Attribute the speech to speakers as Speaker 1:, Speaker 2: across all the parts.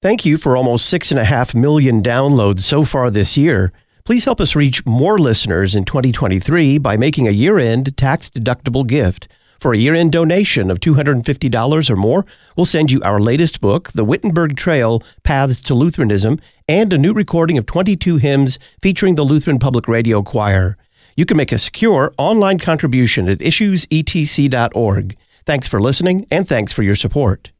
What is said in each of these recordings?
Speaker 1: Thank you for almost six and a half million downloads so far this year. Please help us reach more listeners in 2023 by making a year end tax deductible gift. For a year end donation of $250 or more, we'll send you our latest book, The Wittenberg Trail Paths to Lutheranism, and a new recording of 22 hymns featuring the Lutheran Public Radio Choir. You can make a secure online contribution at issuesetc.org. Thanks for listening, and thanks for your support.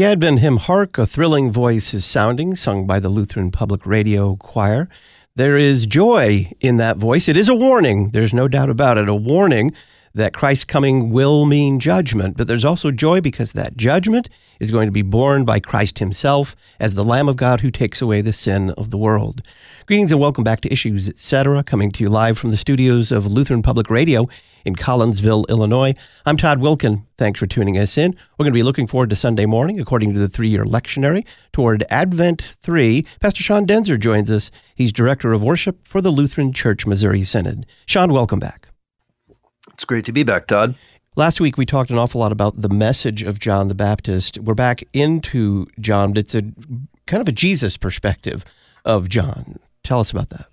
Speaker 1: The Advent hymn Hark, a thrilling voice is sounding, sung by the Lutheran Public Radio Choir. There is joy in that voice. It is a warning, there's no doubt about it, a warning that Christ's coming will mean judgment, but there's also joy because that judgment is going to be borne by Christ himself as the Lamb of God who takes away the sin of the world. Greetings and welcome back to Issues Etc., coming to you live from the studios of Lutheran Public Radio in Collinsville, Illinois. I'm Todd Wilken. Thanks for tuning us in. We're going to be looking forward to Sunday morning, according to the three year lectionary, toward Advent 3. Pastor Sean Daenzer joins us. He's Director of Worship for the Lutheran Church Missouri Synod. Sean, welcome back.
Speaker 2: It's great to be back, Todd.
Speaker 1: Last week we talked an awful lot about the message of John the Baptist. We're back into John, but it's a kind of a Jesus perspective of John. Tell us about that.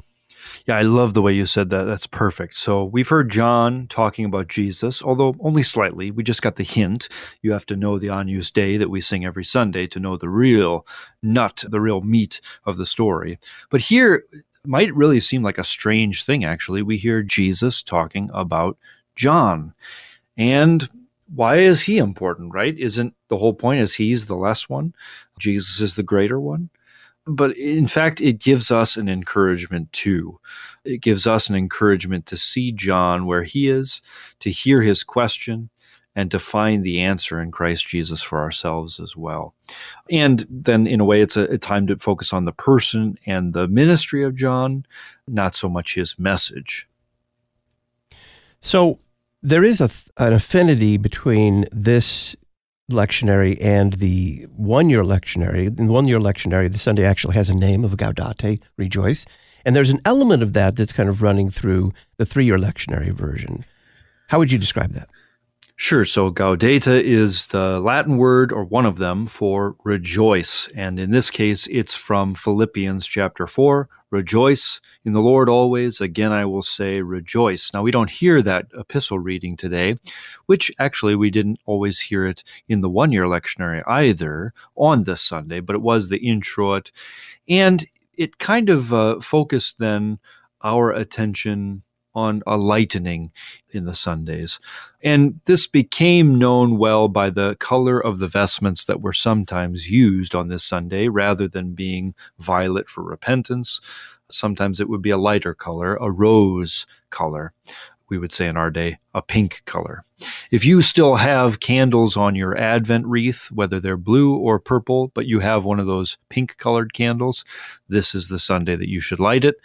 Speaker 2: Yeah, I love the way you said that. That's perfect. So we've heard John talking about Jesus, although only slightly. We just got the hint. You have to know the Agnus Dei that we sing every Sunday to know the real nut, the real meat of the story. But here might really seem like a strange thing, actually. We hear Jesus talking about John. And why is he important, right? Isn't the whole point is he's the less one? Jesus is the greater one? but in fact, it gives us an encouragement too. It gives us an encouragement to see John where he is, to hear his question, and to find the answer in Christ Jesus for ourselves as well. And then, in a way, it's a, a time to focus on the person and the ministry of John, not so much his message.
Speaker 1: So, there is a, an affinity between this lectionary and the one year lectionary. In the one year lectionary, the Sunday actually has a name of Gaudete, rejoice. And there's an element of that that's kind of running through the three year lectionary version. How would you describe that?
Speaker 2: Sure. So gaudete is the Latin word or one of them for rejoice. And in this case, it's from Philippians chapter 4. Rejoice in the Lord always. Again, I will say rejoice. Now, we don't hear that epistle reading today, which actually we didn't always hear it in the one year lectionary either on this Sunday, but it was the introit. And it kind of uh, focused then our attention on a lightening in the Sundays. And this became known well by the color of the vestments that were sometimes used on this Sunday rather than being violet for repentance. Sometimes it would be a lighter color, a rose color we would say in our day, a pink color. If you still have candles on your Advent wreath, whether they're blue or purple, but you have one of those pink colored candles, this is the Sunday that you should light it.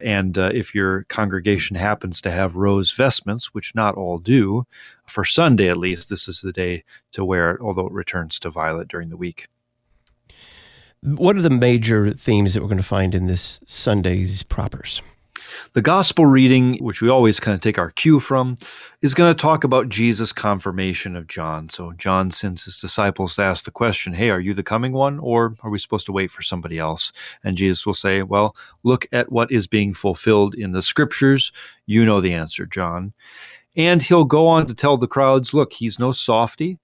Speaker 2: And uh, if your congregation happens to have rose vestments, which not all do, for Sunday at least, this is the day to wear it, although it returns to violet during the week.
Speaker 1: What are the major themes that we're going to find in this Sunday's propers?
Speaker 2: The gospel reading, which we always kind of take our cue from, is going to talk about Jesus' confirmation of John. So John sends his disciples to ask the question, Hey, are you the coming one, or are we supposed to wait for somebody else? And Jesus will say, Well, look at what is being fulfilled in the scriptures. You know the answer, John. And he'll go on to tell the crowds, Look, he's no softy.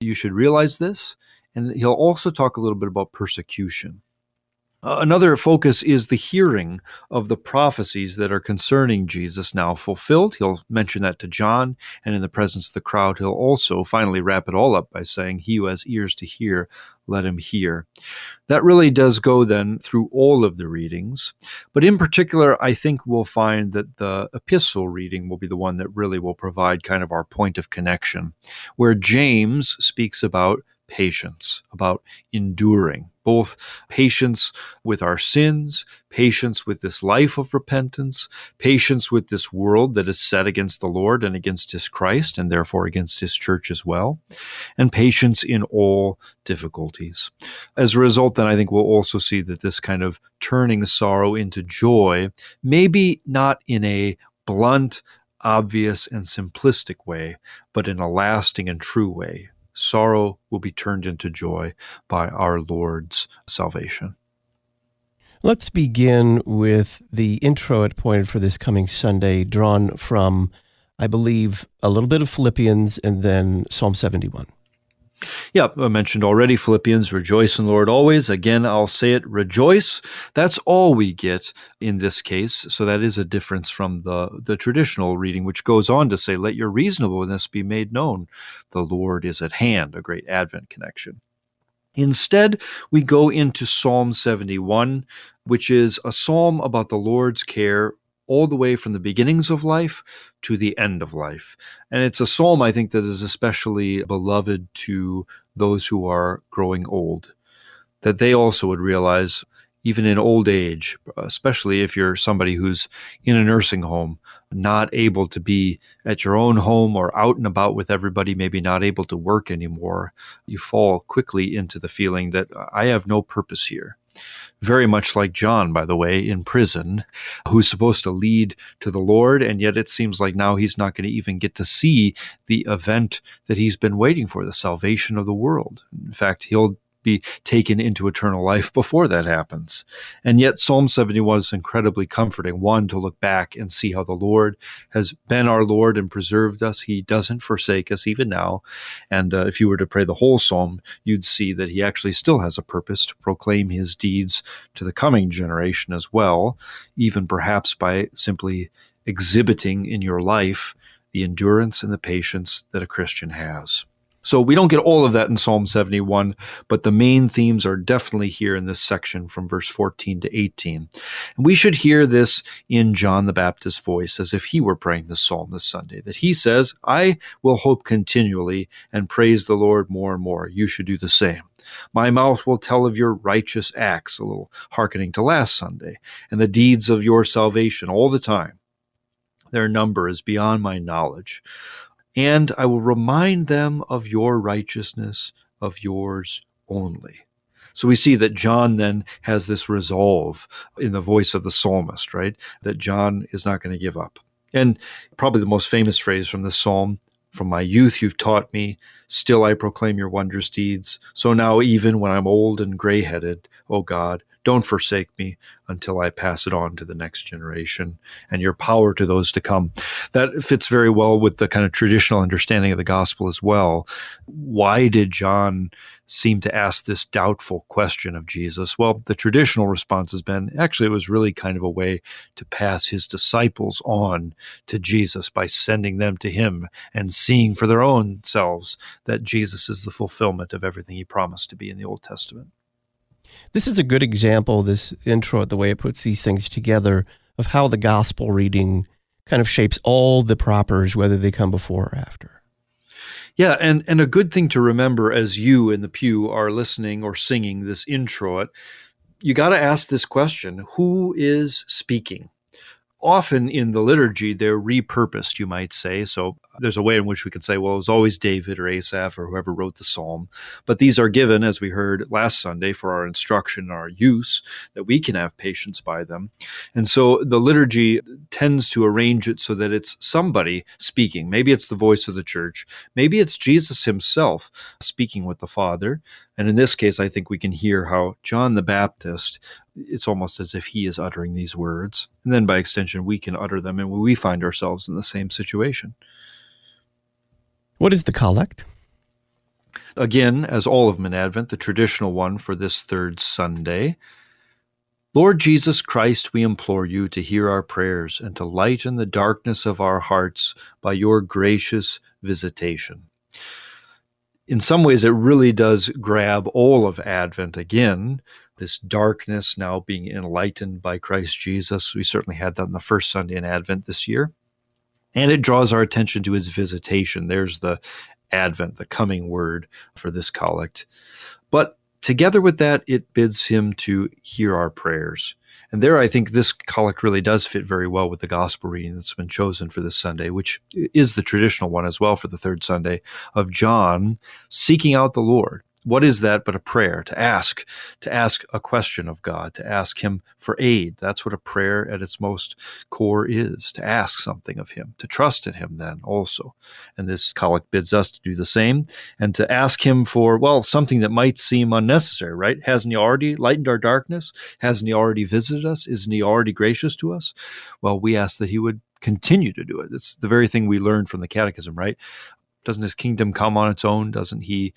Speaker 2: You should realize this. And he'll also talk a little bit about persecution. Uh, another focus is the hearing of the prophecies that are concerning Jesus now fulfilled. He'll mention that to John, and in the presence of the crowd, he'll also finally wrap it all up by saying, He who has ears to hear, let him hear. That really does go then through all of the readings. But in particular, I think we'll find that the epistle reading will be the one that really will provide kind of our point of connection, where James speaks about patience, about enduring both patience with our sins, patience with this life of repentance, patience with this world that is set against the Lord and against his Christ, and therefore against his church as well, and patience in all difficulties. As a result, then I think we'll also see that this kind of turning sorrow into joy, maybe not in a blunt, obvious, and simplistic way, but in a lasting and true way sorrow will be turned into joy by our Lord's salvation.
Speaker 1: Let's begin with the introit appointed for this coming Sunday, drawn from, I believe, a little bit of Philippians and then Psalm 71.
Speaker 2: Yeah, I mentioned already Philippians, rejoice in the Lord always. Again, I'll say it, rejoice. That's all we get in this case. So that is a difference from the, the traditional reading, which goes on to say, let your reasonableness be made known. The Lord is at hand, a great Advent connection. Instead, we go into Psalm 71, which is a psalm about the Lord's care all the way from the beginnings of life to the end of life. And it's a psalm, I think, that is especially beloved to those who are growing old, that they also would realize, even in old age, especially if you're somebody who's in a nursing home, not able to be at your own home or out and about with everybody, maybe not able to work anymore, you fall quickly into the feeling that I have no purpose here very much like John, by the way, in prison, who's supposed to lead to the Lord, and yet it seems like now he's not going to even get to see the event that he's been waiting for, the salvation of the world. In fact, he'll be taken into eternal life before that happens. And yet, Psalm 71 is incredibly comforting. One, to look back and see how the Lord has been our Lord and preserved us. He doesn't forsake us even now. And uh, if you were to pray the whole psalm, you'd see that He actually still has a purpose to proclaim His deeds to the coming generation as well, even perhaps by simply exhibiting in your life the endurance and the patience that a Christian has. So we don't get all of that in Psalm 71, but the main themes are definitely here in this section from verse 14 to 18. And we should hear this in John the Baptist's voice as if he were praying this psalm this Sunday, that he says, I will hope continually and praise the Lord more and more. You should do the same. My mouth will tell of your righteous acts, a little hearkening to last Sunday, and the deeds of your salvation all the time. Their number is beyond my knowledge and I will remind them of your righteousness, of yours only. So we see that John then has this resolve in the voice of the psalmist, right? That John is not going to give up. And probably the most famous phrase from this psalm from my youth you've taught me, still I proclaim your wondrous deeds. So now, even when I'm old and gray headed, O God, don't forsake me until I pass it on to the next generation and your power to those to come. That fits very well with the kind of traditional understanding of the gospel as well. Why did John seem to ask this doubtful question of Jesus? Well, the traditional response has been actually, it was really kind of a way to pass his disciples on to Jesus by sending them to him and seeing for their own selves that Jesus is the fulfillment of everything he promised to be in the Old Testament.
Speaker 1: This is a good example, this introit, the way it puts these things together, of how the gospel reading kind of shapes all the propers, whether they come before or after.
Speaker 2: Yeah, and, and a good thing to remember as you in the pew are listening or singing this introit, you got to ask this question Who is speaking? Often in the liturgy, they're repurposed, you might say. So there's a way in which we could say, well, it was always David or Asaph or whoever wrote the psalm. But these are given, as we heard last Sunday, for our instruction our use, that we can have patience by them. And so the liturgy tends to arrange it so that it's somebody speaking. Maybe it's the voice of the church. Maybe it's Jesus himself speaking with the Father. And in this case, I think we can hear how John the Baptist it's almost as if he is uttering these words. And then by extension, we can utter them and we find ourselves in the same situation.
Speaker 1: What is the collect?
Speaker 2: Again, as all of them Advent, the traditional one for this third Sunday. Lord Jesus Christ, we implore you to hear our prayers and to lighten the darkness of our hearts by your gracious visitation. In some ways, it really does grab all of Advent again this darkness now being enlightened by Christ Jesus. We certainly had that on the first Sunday in Advent this year. And it draws our attention to his visitation. There's the Advent, the coming word for this collect. But together with that, it bids him to hear our prayers. And there, I think this collect really does fit very well with the gospel reading that's been chosen for this Sunday, which is the traditional one as well for the third Sunday of John seeking out the Lord what is that but a prayer? To ask to ask a question of god to ask him for aid. That's what a prayer at its most core is to ask something of him to trust in him then also. And this collect bids us to do the same and to ask him for well something that might seem unnecessary right? Hasn't he already lightened our darkness? Hasn't he already visited us? Isn't he already gracious to us? Well we ask that he would continue to do it. It's the very thing we learned from the catechism, right? Doesn't his kingdom come on its own? Doesn't he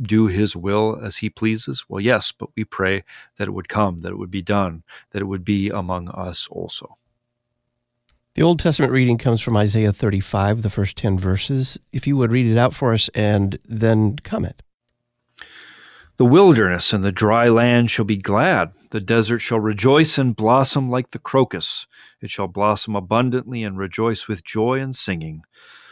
Speaker 2: do his will as he pleases? Well, yes, but we pray that it would come, that it would be done, that it would be among us also.
Speaker 1: The Old Testament reading comes from Isaiah 35, the first 10 verses. If you would read it out for us and then comment.
Speaker 2: The wilderness and the dry land shall be glad. The desert shall rejoice and blossom like the crocus. It shall blossom abundantly and rejoice with joy and singing.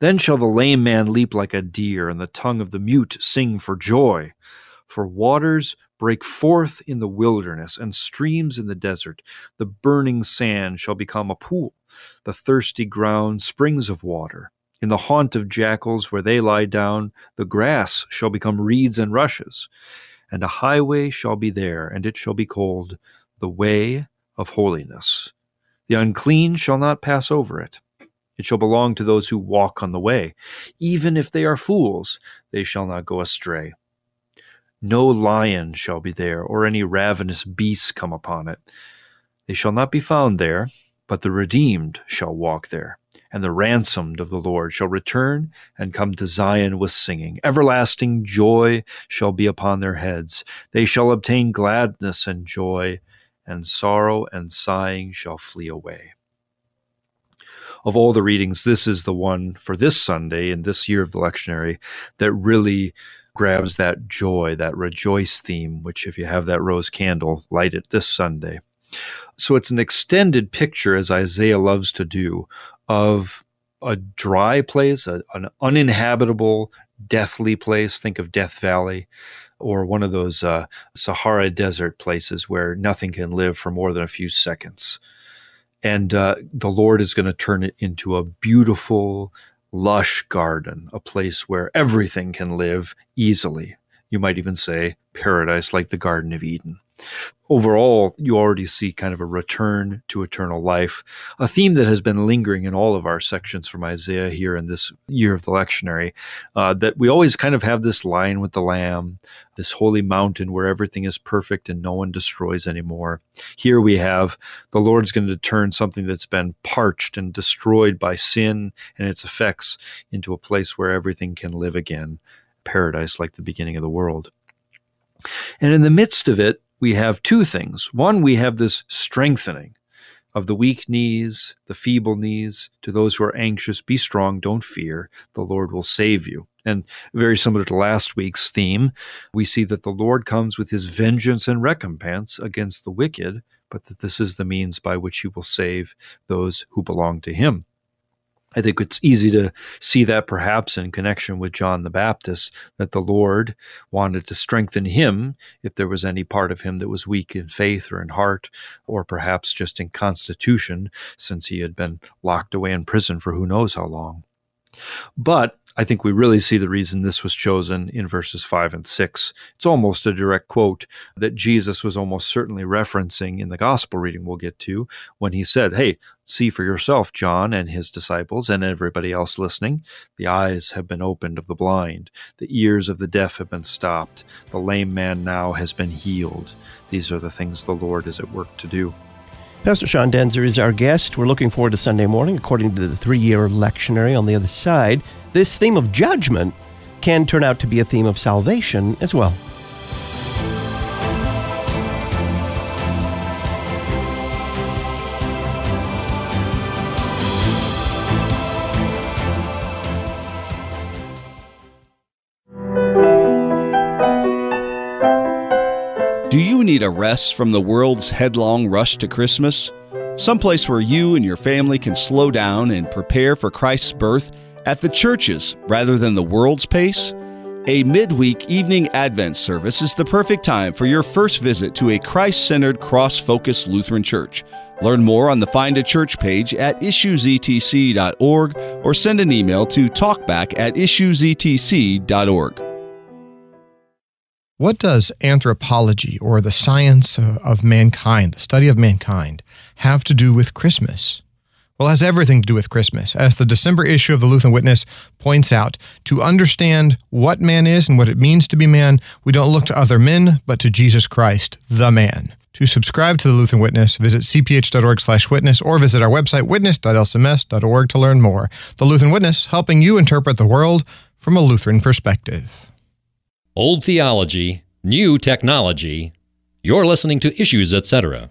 Speaker 2: Then shall the lame man leap like a deer, and the tongue of the mute sing for joy. For waters break forth in the wilderness, and streams in the desert. The burning sand shall become a pool, the thirsty ground springs of water. In the haunt of jackals where they lie down, the grass shall become reeds and rushes. And a highway shall be there, and it shall be called the way of holiness. The unclean shall not pass over it it shall belong to those who walk on the way. Even if they are fools, they shall not go astray. No lion shall be there, or any ravenous beast come upon it. They shall not be found there, but the redeemed shall walk there. And the ransomed of the Lord shall return and come to Zion with singing. Everlasting joy shall be upon their heads. They shall obtain gladness and joy, and sorrow and sighing shall flee away of all the readings, this is the one for this Sunday in this year of the lectionary that really grabs that joy, that rejoice theme, which, if you have that rose candle, light it this Sunday. So it's an extended picture, as Isaiah loves to do, of a dry place, a, an uninhabitable, deathly place. Think of Death Valley or one of those uh, Sahara desert places where nothing can live for more than a few seconds and uh, the Lord is going to turn it into a beautiful, lush garden, a place where everything can live easily. You might even say paradise like the Garden of Eden overall, you already see kind of a return to eternal life, a theme that has been lingering in all of our sections from Isaiah here in this year of the lectionary. Uh, that we always kind of have this line with the Lamb, this holy mountain where everything is perfect and no one destroys anymore. Here we have the Lord's going to turn something that's been parched and destroyed by sin and its effects into a place where everything can live again, paradise like the beginning of the world. And in the midst of it, we have two things. One, we have this strengthening of the weak knees, the feeble knees, to those who are anxious, be strong, don't fear, the Lord will save you. And very similar to last week's theme, we see that the Lord comes with his vengeance and recompense against the wicked, but that this is the means by which he will save those who belong to him. I think it's easy to see that perhaps in connection with John the Baptist, that the Lord wanted to strengthen him if there was any part of him that was weak in faith or in heart, or perhaps just in constitution, since he had been locked away in prison for who knows how long. But I think we really see the reason this was chosen in verses 5 and 6. It's almost a direct quote that Jesus was almost certainly referencing in the gospel reading we'll get to when he said, Hey, see for yourself, John and his disciples and everybody else listening. The eyes have been opened of the blind, the ears of the deaf have been stopped, the lame man now has been healed. These are the things the Lord is at work to do.
Speaker 1: Pastor Sean Daenzer is our guest. We're looking forward to Sunday morning, according to the three year lectionary on the other side. This theme of judgment can turn out to be a theme of salvation as well.
Speaker 3: Need a rest from the world's headlong rush to Christmas? Someplace where you and your family can slow down and prepare for Christ's birth at the church's rather than the world's pace? A midweek evening Advent service is the perfect time for your first visit to a Christ centered, cross focused Lutheran church. Learn more on the Find a Church page at issuesetc.org or send an email to talkback at issuesetc.org.
Speaker 4: What does anthropology, or the science of mankind, the study of mankind, have to do with Christmas? Well, it has everything to do with Christmas. As the December issue of the Lutheran Witness points out, to understand what man is and what it means to be man, we don't look to other men, but to Jesus Christ, the man. To subscribe to the Lutheran Witness, visit cph.org slash witness or visit our website witness.lcms.org to learn more. The Lutheran Witness, helping you interpret the world from a Lutheran perspective.
Speaker 5: Old theology, new technology. You're listening to Issues, etc.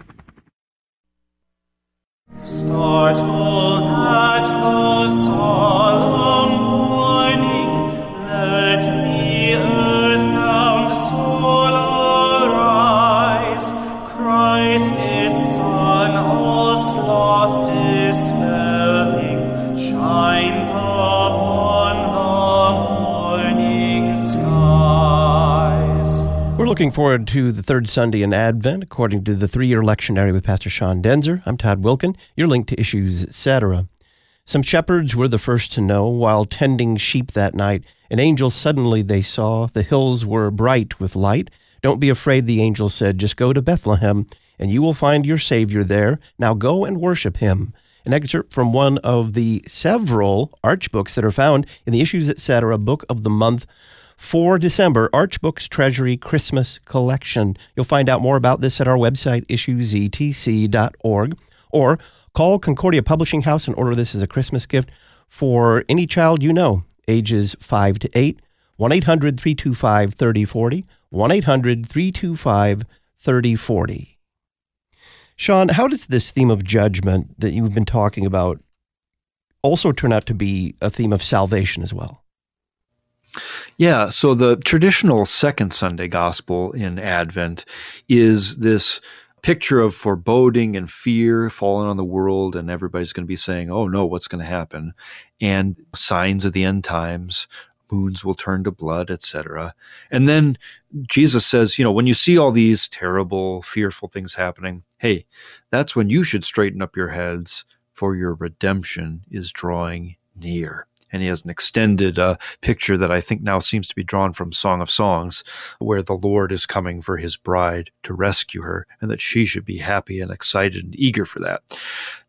Speaker 6: Startled at the solemn
Speaker 1: looking forward to the third Sunday in Advent, according to the three year lectionary with Pastor Sean Daenzer. I'm Todd Wilken. You're linked to Issues, etc. Some shepherds were the first to know while tending sheep that night. An angel suddenly they saw. The hills were bright with light. Don't be afraid, the angel said. Just go to Bethlehem, and you will find your Savior there. Now go and worship him. An excerpt from one of the several arch books that are found in the Issues, etc. book of the month for December, Archbooks Treasury Christmas Collection. You'll find out more about this at our website, issuesetc.org, or call Concordia Publishing House and order this as a Christmas gift for any child you know, ages 5 to 8. 1 800 325 3040. 1 800 325 3040. Sean, how does this theme of judgment that you've been talking about also turn out to be a theme of salvation as well?
Speaker 2: Yeah, so the traditional second Sunday gospel in Advent is this picture of foreboding and fear falling on the world, and everybody's going to be saying, Oh no, what's going to happen? And signs of the end times, moons will turn to blood, etc. And then Jesus says, You know, when you see all these terrible, fearful things happening, hey, that's when you should straighten up your heads, for your redemption is drawing near and he has an extended uh, picture that I think now seems to be drawn from Song of Songs, where the Lord is coming for his bride to rescue her, and that she should be happy and excited and eager for that.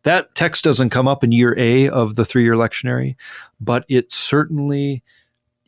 Speaker 2: That text doesn't come up in year A of the three year lectionary, but it certainly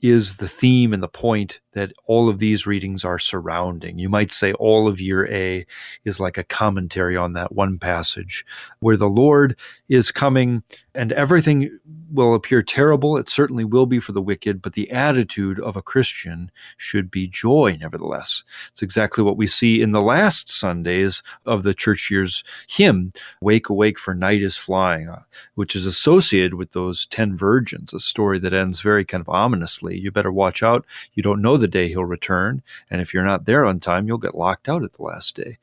Speaker 2: is the theme and the point that all of these readings are surrounding. You might say all of year A is like a commentary on that one passage where the Lord is coming and everything will appear terrible. It certainly will be for the wicked, but the attitude of a Christian should be joy, nevertheless. It's exactly what we see in the last Sundays of the church year's hymn, Wake, Awake, for Night is Flying, uh, which is associated with those 10 virgins, a story that ends very kind of ominously. You better watch out. You don't know the day he'll return. And if you're not there on time, you'll get locked out at the last day.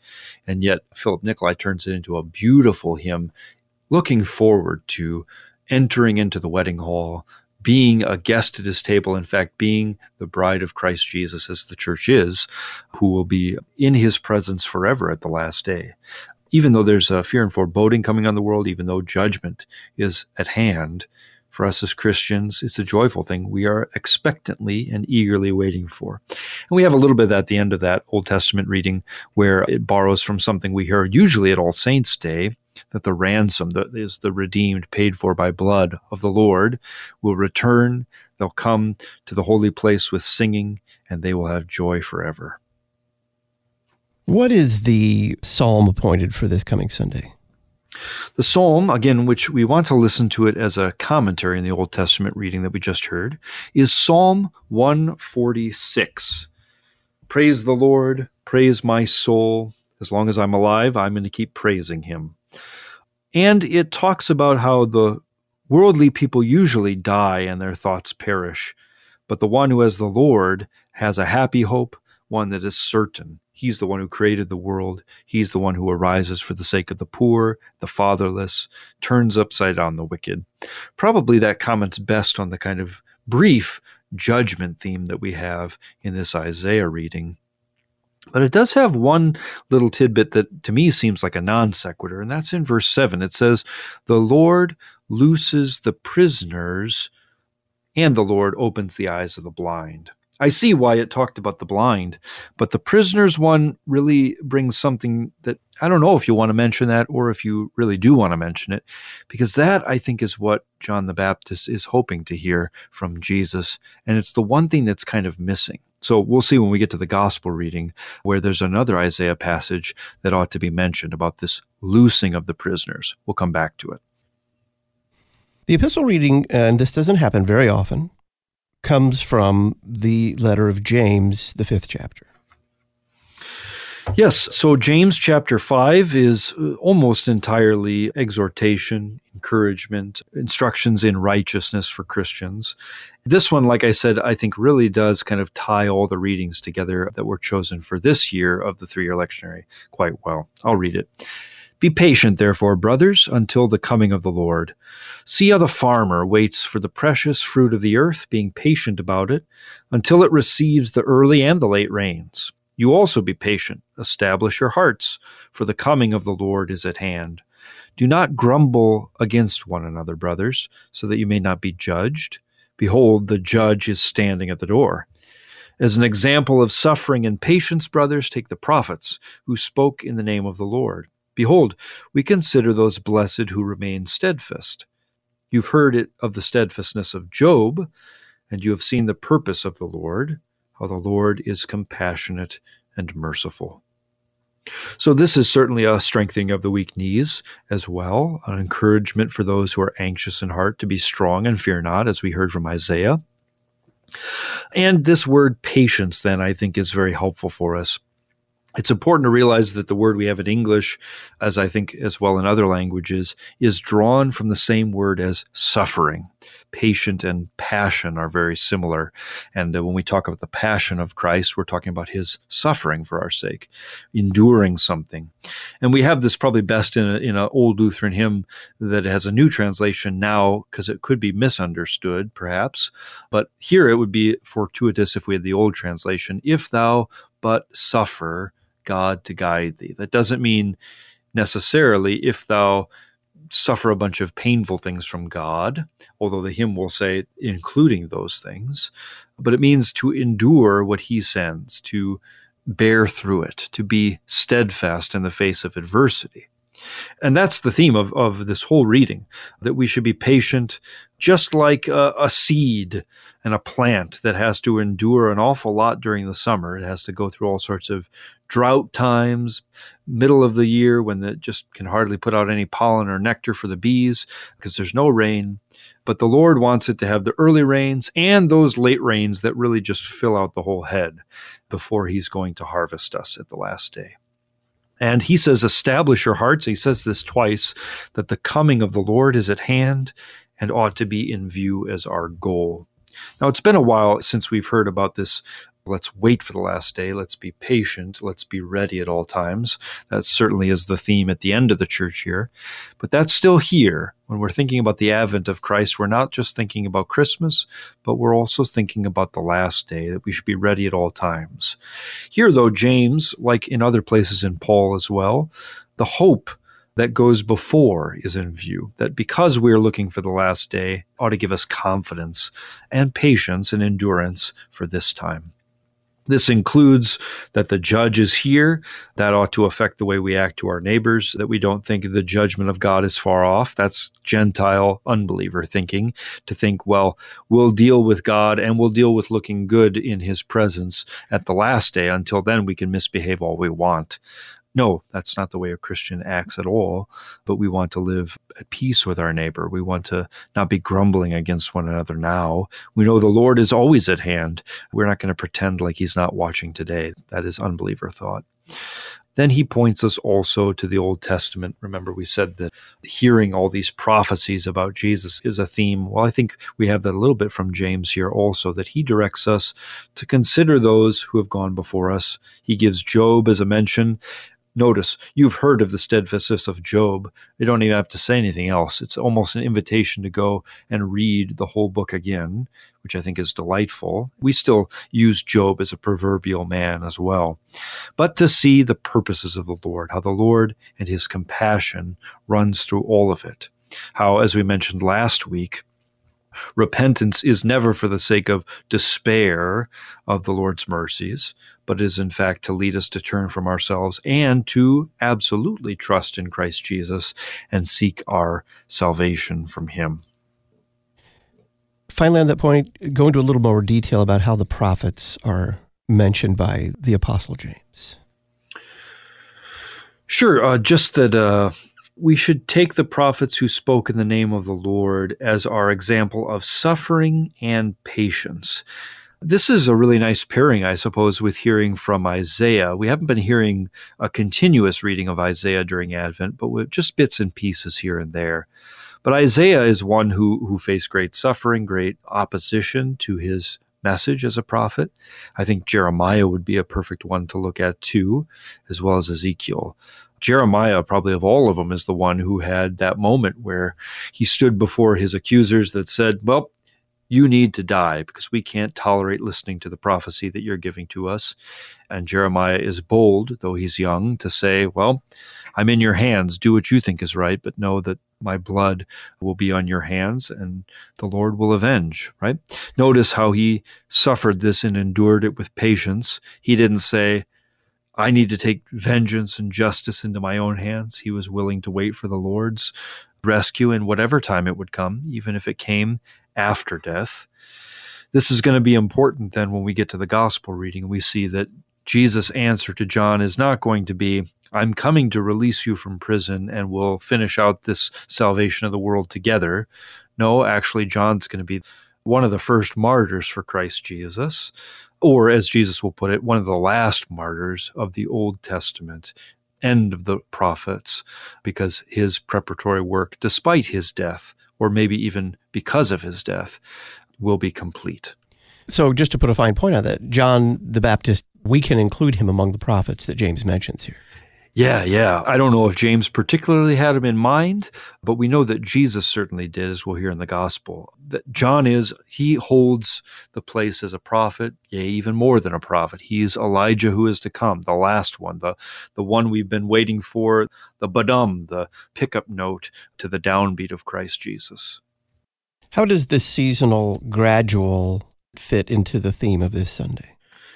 Speaker 2: And yet, Philip Nicolai turns it into a beautiful hymn looking forward to entering into the wedding hall, being a guest at his table, in fact, being the bride of Christ Jesus, as the church is, who will be in his presence forever at the last day. Even though there's a fear and foreboding coming on the world, even though judgment is at hand, for us as Christians, it's a joyful thing we are expectantly and eagerly waiting for. And we have a little bit at the end of that Old Testament reading where it borrows from something we hear usually at All Saints' Day, that the ransom that is the redeemed paid for by blood of the Lord will return. They'll come to the holy place with singing and they will have joy forever.
Speaker 1: What is the psalm appointed for this coming Sunday?
Speaker 2: The psalm, again, which we want to listen to it as a commentary in the Old Testament reading that we just heard, is Psalm 146. Praise the Lord, praise my soul. As long as I'm alive, I'm going to keep praising him. And it talks about how the worldly people usually die and their thoughts perish, but the one who has the Lord has a happy hope, one that is certain. He's the one who created the world. He's the one who arises for the sake of the poor, the fatherless, turns upside down the wicked. Probably that comments best on the kind of brief judgment theme that we have in this Isaiah reading. But it does have one little tidbit that to me seems like a non sequitur, and that's in verse 7. It says, The Lord looses the prisoners, and the Lord opens the eyes of the blind. I see why it talked about the blind, but the prisoners one really brings something that I don't know if you want to mention that or if you really do want to mention it, because that I think is what John the Baptist is hoping to hear from Jesus. And it's the one thing that's kind of missing. So we'll see when we get to the gospel reading where there's another Isaiah passage that ought to be mentioned about this loosing of the prisoners. We'll come back to it.
Speaker 1: The epistle reading, and this doesn't happen very often, comes from the letter of James, the fifth chapter.
Speaker 2: Yes, so James chapter 5 is uh, almost entirely exhortation, encouragement, instructions in righteousness for Christians. This one, like I said, I think really does kind of tie all the readings together that were chosen for this year of the three year lectionary quite well. I'll read it. Be patient, therefore, brothers, until the coming of the Lord. See how the farmer waits for the precious fruit of the earth, being patient about it, until it receives the early and the late rains. You also be patient, establish your hearts, for the coming of the Lord is at hand. Do not grumble against one another, brothers, so that you may not be judged. Behold, the judge is standing at the door. As an example of suffering and patience, brothers, take the prophets who spoke in the name of the Lord. Behold, we consider those blessed who remain steadfast. You've heard it of the steadfastness of Job, and you have seen the purpose of the Lord, how the Lord is compassionate and merciful. So, this is certainly a strengthening of the weak knees as well, an encouragement for those who are anxious in heart to be strong and fear not, as we heard from Isaiah. And this word patience, then, I think is very helpful for us it's important to realize that the word we have in English, as I think as well in other languages, is drawn from the same word as suffering. Patient and passion are very similar. And uh, when we talk about the passion of Christ, we're talking about his suffering for our sake, enduring something. And we have this probably best in, a, in an old Lutheran hymn that has a new translation now because it could be misunderstood, perhaps. But here it would be fortuitous if we had the old translation. If thou but suffer, God to guide thee. That doesn't mean necessarily if thou suffer a bunch of painful things from God, although the hymn will say including those things, but it means to endure what he sends, to bear through it, to be steadfast in the face of adversity. And that's the theme of, of this whole reading that we should be patient, just like a, a, seed and a plant that has to endure an awful lot during the summer. It has to go through all sorts of drought times, middle of the year when it just can hardly put out any pollen or nectar for the bees because there's no rain. But the Lord wants it to have the early rains and those late rains that really just fill out the whole head before He's going to harvest us at the last day. And he says, Establish your hearts. He says this twice that the coming of the Lord is at hand and ought to be in view as our goal. Now, it's been a while since we've heard about this Let's wait for the last day. Let's be patient. Let's be ready at all times. That certainly is the theme at the end of the church year. But that's still here. When we're thinking about the advent of Christ, we're not just thinking about Christmas, but we're also thinking about the last day, that we should be ready at all times. Here, though, James, like in other places in Paul as well, the hope that goes before is in view. That because we are looking for the last day ought to give us confidence and patience and endurance for this time. This includes that the judge is here. That ought to affect the way we act to our neighbors, that we don't think the judgment of God is far off. That's Gentile unbeliever thinking, to think, well, we'll deal with God and we'll deal with looking good in his presence at the last day. Until then, we can misbehave all we want. No, that's not the way a Christian acts at all. But we want to live at peace with our neighbor. We want to not be grumbling against one another now. We know the Lord is always at hand. We're not going to pretend like he's not watching today. That is unbeliever thought. Then he points us also to the Old Testament. Remember, we said that hearing all these prophecies about Jesus is a theme. Well, I think we have that a little bit from James here also, that he directs us to consider those who have gone before us. He gives Job as a mention. Notice, you've heard of the steadfastness of Job. You don't even have to say anything else. It's almost an invitation to go and read the whole book again, which I think is delightful. We still use Job as a proverbial man as well. But to see the purposes of the Lord, how the Lord and his compassion runs through all of it. How, as we mentioned last week, repentance is never for the sake of despair of the Lord's mercies, but is in fact to lead us to turn from ourselves and to absolutely trust in Christ Jesus and seek our salvation from Him.
Speaker 1: Finally, on that point, go into a little more detail about how the prophets are mentioned by the Apostle James.
Speaker 2: Sure. Uh, just that uh, we should take the prophets who spoke in the name of the Lord as our example of suffering and patience. This is a really nice pairing, I suppose, with hearing from Isaiah. We haven't been hearing a continuous reading of Isaiah during Advent, but with just bits and pieces here and there. But Isaiah is one who, who faced great suffering, great opposition to his message as a prophet. I think Jeremiah would be a perfect one to look at too, as well as Ezekiel. Jeremiah, probably of all of them, is the one who had that moment where he stood before his accusers that said, Well, you need to die because we can't tolerate listening to the prophecy that you're giving to us. And Jeremiah is bold, though he's young, to say, Well, I'm in your hands. Do what you think is right, but know that my blood will be on your hands and the Lord will avenge, right? Notice how he suffered this and endured it with patience. He didn't say, I need to take vengeance and justice into my own hands. He was willing to wait for the Lord's rescue in whatever time it would come, even if it came after death. This is going to be important then when we get to the gospel reading. We see that Jesus' answer to John is not going to be, I'm coming to release you from prison and we'll finish out this salvation of the world together. No, actually, John's going to be one of the first martyrs for Christ Jesus, or as Jesus will put it, one of the last martyrs of the Old Testament, end of the prophets, because his preparatory work, despite his death, or maybe even because of his death, will be complete.
Speaker 1: So, just to put a fine point on that, John the Baptist, we can include him among the prophets that James mentions here.
Speaker 2: Yeah, yeah. I don't know if James particularly had him in mind, but we know that Jesus certainly did, as we'll hear in the gospel. That John is, he holds the place as a prophet, yea, even more than a prophet. He's Elijah who is to come, the last one, the, the one we've been waiting for, the badum, the pickup note to the downbeat of Christ Jesus.
Speaker 1: How does this seasonal gradual fit into the theme of this Sunday?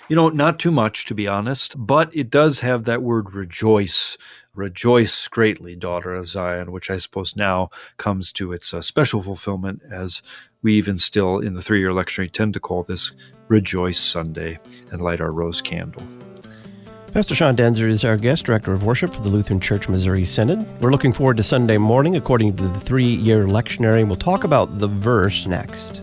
Speaker 2: You know, not too much, to be honest, but it does have that word rejoice. Rejoice greatly, daughter of Zion, which I suppose now comes to its uh, special fulfillment as we even still in the three year lectionary tend to call this Rejoice Sunday and light our rose candle.
Speaker 1: Pastor Sean Daenzer is our guest director of worship for the Lutheran Church Missouri Synod. We're looking forward to Sunday morning according to the three year lectionary. We'll talk about the verse next.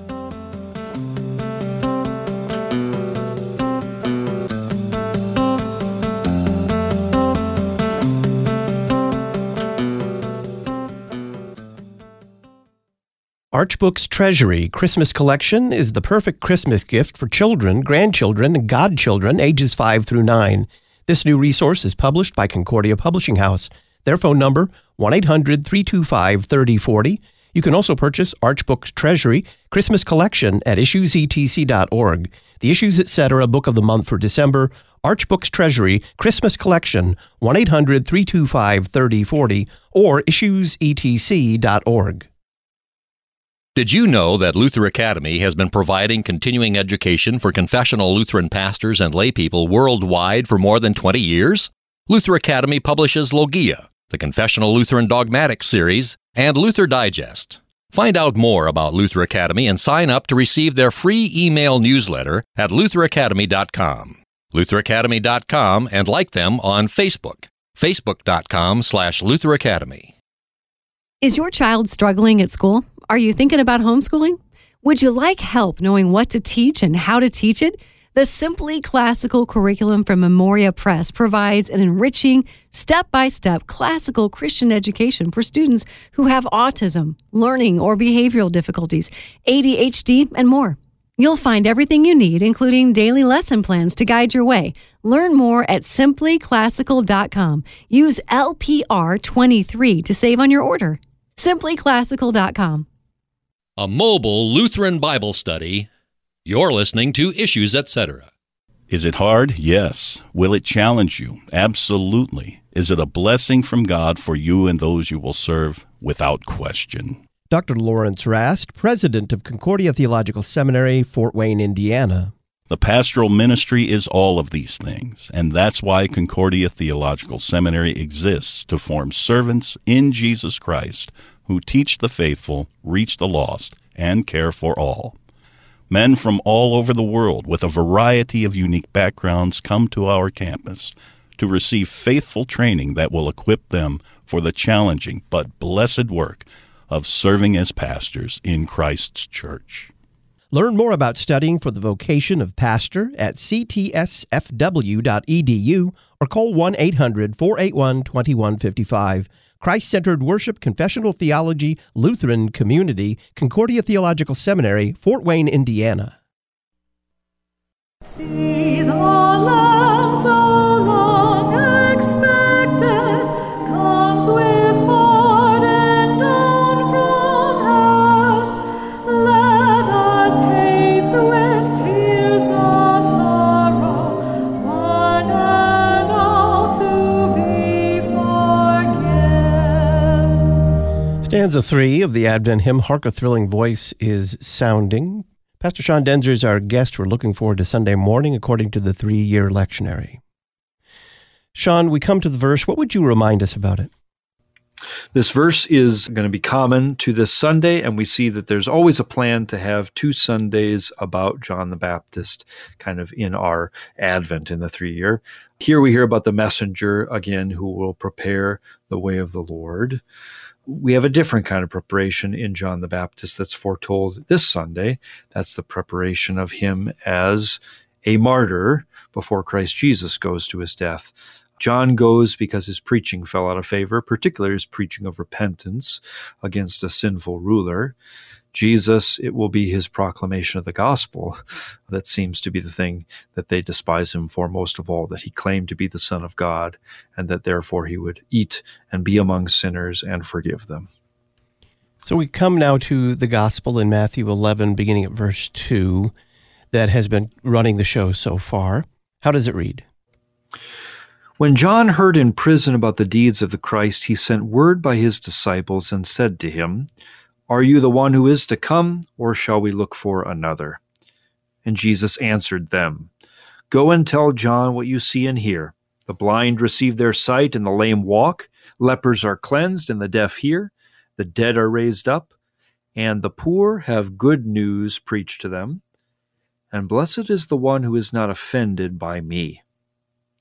Speaker 1: Archbook's Treasury Christmas Collection is the perfect Christmas gift for children, grandchildren, and godchildren ages 5 through 9. This new resource is published by Concordia Publishing House. Their phone number 1-800-325-3040. You can also purchase Archbook's Treasury Christmas Collection at issuesetc.org. The Issues Etc. Book of the Month for December, Archbook's Treasury Christmas Collection 1-800-325-3040 or issuesetc.org.
Speaker 5: Did you know that Luther Academy has been providing continuing education for confessional Lutheran pastors and laypeople worldwide for more than 20 years? Luther Academy publishes Logia, the Confessional Lutheran Dogmatics series, and Luther Digest. Find out more about Luther Academy and sign up to receive their free email newsletter at lutheracademy.com. lutheracademy.com and like them on Facebook. facebook.com slash lutheracademy.
Speaker 7: Is your child struggling at school? Are you thinking about homeschooling? Would you like help knowing what to teach and how to teach it? The Simply Classical curriculum from Memoria Press provides an enriching, step by step classical Christian education for students who have autism, learning or behavioral difficulties, ADHD, and more. You'll find everything you need, including daily lesson plans to guide your way. Learn more at simplyclassical.com. Use LPR23 to save on your order. Simplyclassical.com.
Speaker 5: A mobile Lutheran Bible study. You're listening to Issues, etc.
Speaker 8: Is it hard? Yes. Will it challenge you? Absolutely. Is it a blessing from God for you and those you will serve? Without question.
Speaker 1: Dr. Lawrence Rast, president of Concordia Theological Seminary, Fort Wayne, Indiana.
Speaker 8: The pastoral ministry is all of these things, and that's why Concordia Theological Seminary exists to form servants in Jesus Christ who teach the faithful, reach the lost, and care for all. Men from all over the world with a variety of unique backgrounds come to our campus to receive faithful training that will equip them for the challenging but blessed work of serving as pastors in Christ's church.
Speaker 1: Learn more about studying for the vocation of pastor at ctsfw.edu or call 1 800 481 2155. Christ centered worship, confessional theology, Lutheran community, Concordia Theological Seminary, Fort Wayne, Indiana.
Speaker 6: See the Lamb
Speaker 1: Stanza three of the Advent hymn, Hark a Thrilling Voice is Sounding. Pastor Sean Daenzer is our guest. We're looking forward to Sunday morning according to the three year lectionary. Sean, we come to the verse. What would you remind us about it?
Speaker 2: This verse is going to be common to this Sunday, and we see that there's always a plan to have two Sundays about John the Baptist kind of in our Advent in the three year. Here we hear about the messenger again who will prepare the way of the Lord. We have a different kind of preparation in John the Baptist that's foretold this Sunday. That's the preparation of him as a martyr before Christ Jesus goes to his death. John goes because his preaching fell out of favor, particularly his preaching of repentance against a sinful ruler. Jesus, it will be his proclamation of the gospel that seems to be the thing that they despise him for most of all, that he claimed to be the Son of God, and that therefore he would eat and be among sinners and forgive them.
Speaker 1: So we come now to the gospel in Matthew 11, beginning at verse 2, that has been running the show so far. How does it read?
Speaker 2: When John heard in prison about the deeds of the Christ, he sent word by his disciples and said to him, Are you the one who is to come, or shall we look for another? And Jesus answered them, Go and tell John what you see and hear. The blind receive their sight, and the lame walk. Lepers are cleansed, and the deaf hear. The dead are raised up, and the poor have good news preached to them. And blessed is the one who is not offended by me.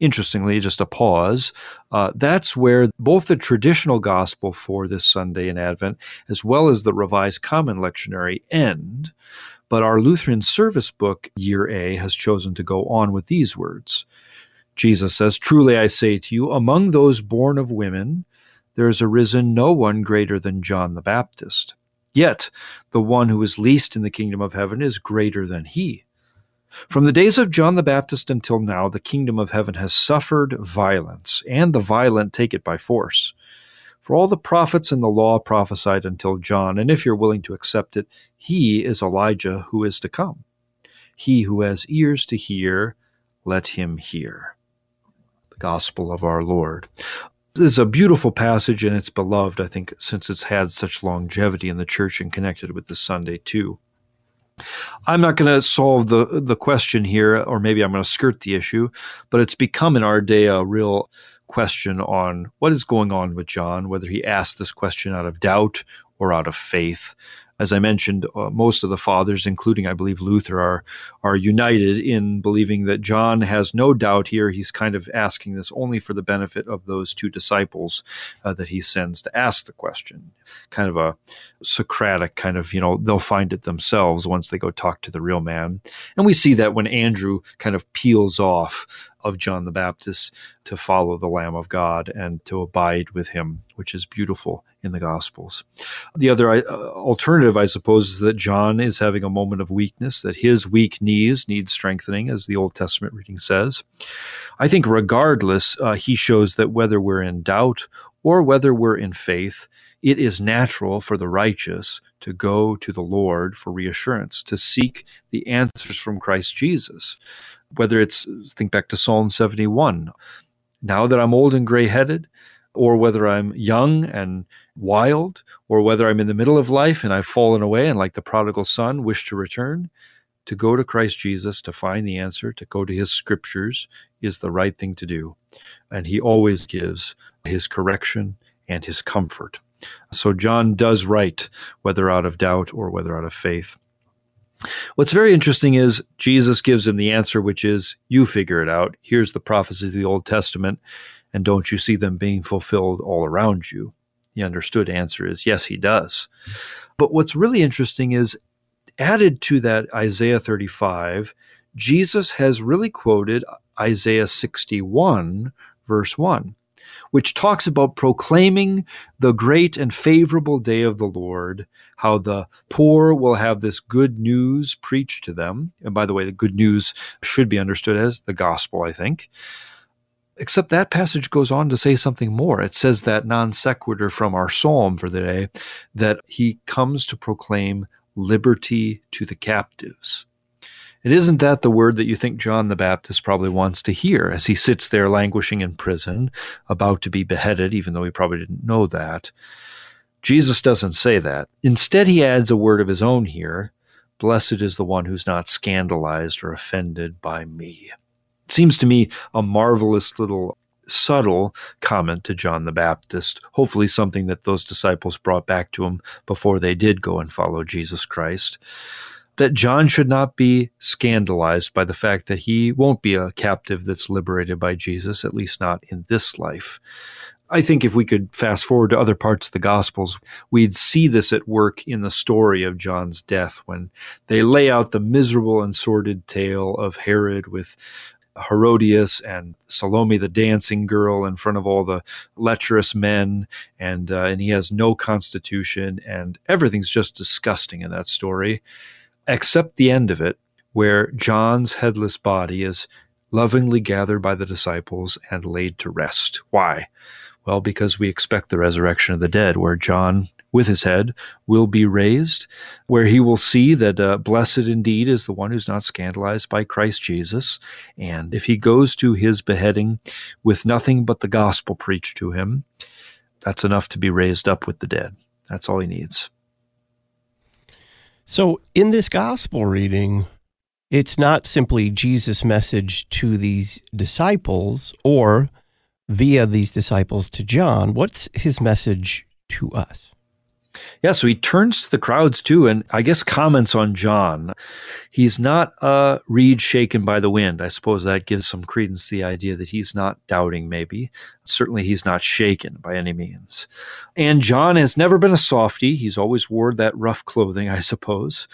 Speaker 2: Interestingly, just a pause, uh, that's where both the traditional gospel for this Sunday in Advent, as well as the Revised Common Lectionary, end. But our Lutheran service book, Year A, has chosen to go on with these words. Jesus says, Truly I say to you, among those born of women, there has arisen no one greater than John the Baptist. Yet the one who is least in the kingdom of heaven is greater than he. From the days of John the Baptist until now, the kingdom of heaven has suffered violence, and the violent take it by force. For all the prophets and the law prophesied until John, and if you're willing to accept it, he is Elijah who is to come. He who has ears to hear, let him hear. The gospel of our Lord. This is a beautiful passage, and it's beloved, I think, since it's had such longevity in the church and connected with the Sunday too. I'm not going to solve the the question here, or maybe I'm going to skirt the issue, but it's become in our day a real question on what is going on with John, whether he asked this question out of doubt or out of faith. As I mentioned, uh, most of the fathers, including I believe Luther, are are united in believing that John has no doubt here. He's kind of asking this only for the benefit of those two disciples uh, that he sends to ask the question. Kind of a Socratic kind of, you know, they'll find it themselves once they go talk to the real man. And we see that when Andrew kind of peels off of John the Baptist to follow the Lamb of God and to abide with him, which is beautiful in the Gospels. The other uh, alternative, I suppose, is that John is having a moment of weakness, that his weak knees need strengthening, as the Old Testament reading says. I think, regardless, uh, he shows that whether we're in doubt or whether we're in faith, it is natural for the righteous to go to the Lord for reassurance, to seek the answers from Christ Jesus. Whether it's, think back to Psalm 71, now that I'm old and gray headed, or whether I'm young and wild, or whether I'm in the middle of life and I've fallen away and, like the prodigal son, wish to return, to go to Christ Jesus to find the answer, to go to his scriptures is the right thing to do. And he always gives his correction and his comfort. So John does write, whether out of doubt or whether out of faith. What's very interesting is Jesus gives him the answer, which is, You figure it out. Here's the prophecies of the Old Testament, and don't you see them being fulfilled all around you? The understood answer is, Yes, he does. But what's really interesting is, added to that Isaiah 35, Jesus has really quoted Isaiah 61, verse 1 which talks about proclaiming the great and favorable day of the Lord, how the poor will have this good news preached to them. And by the way, the good news should be understood as the gospel, I think. Except that passage goes on to say something more. It says that non sequitur from our psalm for the day that he comes to proclaim liberty to the captives. It isn't that the word that you think John the Baptist probably wants to hear as he sits there languishing in prison, about to be beheaded, even though he probably didn't know that. Jesus doesn't say that. Instead, he adds a word of his own here Blessed is the one who's not scandalized or offended by me. It seems to me a marvelous little subtle comment to John the Baptist, hopefully something that those disciples brought back to him before they did go and follow Jesus Christ that John should not be scandalized by the fact that he won't be a captive that's liberated by Jesus, at least not in this life. I think if we could fast forward to other parts of the Gospels, we'd see this at work in the story of John's death when they lay out the miserable and sordid tale of Herod with Herodias and Salome, the dancing girl, in front of all the lecherous men, and uh, and he has no constitution, and everything's just disgusting in that story except the end of it, where John's headless body is lovingly gathered by the disciples and laid to rest. Why? Well, because we expect the resurrection of the dead, where John, with his head, will be raised, where he will see that uh, blessed indeed is the one who's not scandalized by Christ Jesus. And if he goes to his beheading with nothing but the gospel preached to him, that's enough to be raised up with the dead. That's all he needs.
Speaker 1: So, in this gospel reading, it's not simply Jesus' message to these disciples or via these disciples to John. What's his message to us?
Speaker 2: Yeah, so he turns to the crowds too, and I guess comments on John. He's not a reed shaken by the wind. I suppose that gives some credence to the idea that he's not doubting, maybe. Certainly, he's not shaken by any means. And John has never been a softy. He's always wore that rough clothing, I suppose.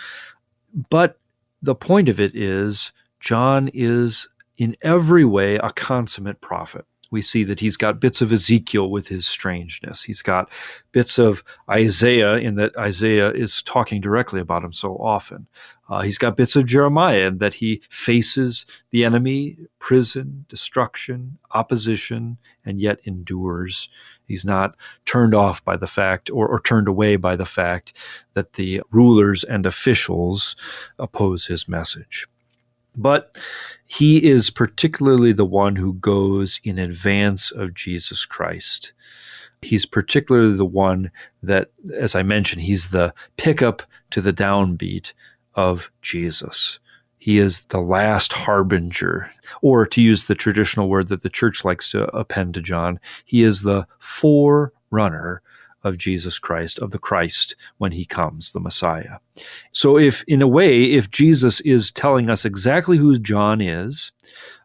Speaker 2: But the point of it is, John is in every way a consummate prophet we see that he's got bits of Ezekiel with his strangeness. He's got bits of Isaiah in that Isaiah is talking directly about him so often. Uh, he's got bits of Jeremiah in that he faces the enemy, prison, destruction, opposition, and yet endures. He's not turned off by the fact or, or turned away by the fact that the rulers and officials oppose his message. But he is particularly the one who goes in advance of Jesus Christ. He's particularly the one that, as I mentioned, he's the pickup to the downbeat of Jesus. He is the last harbinger, or to use the traditional word that the church likes to append to John, he is the forerunner of Jesus Christ, of the Christ when he comes, the Messiah. So, if in a way, if Jesus is telling us exactly who John is,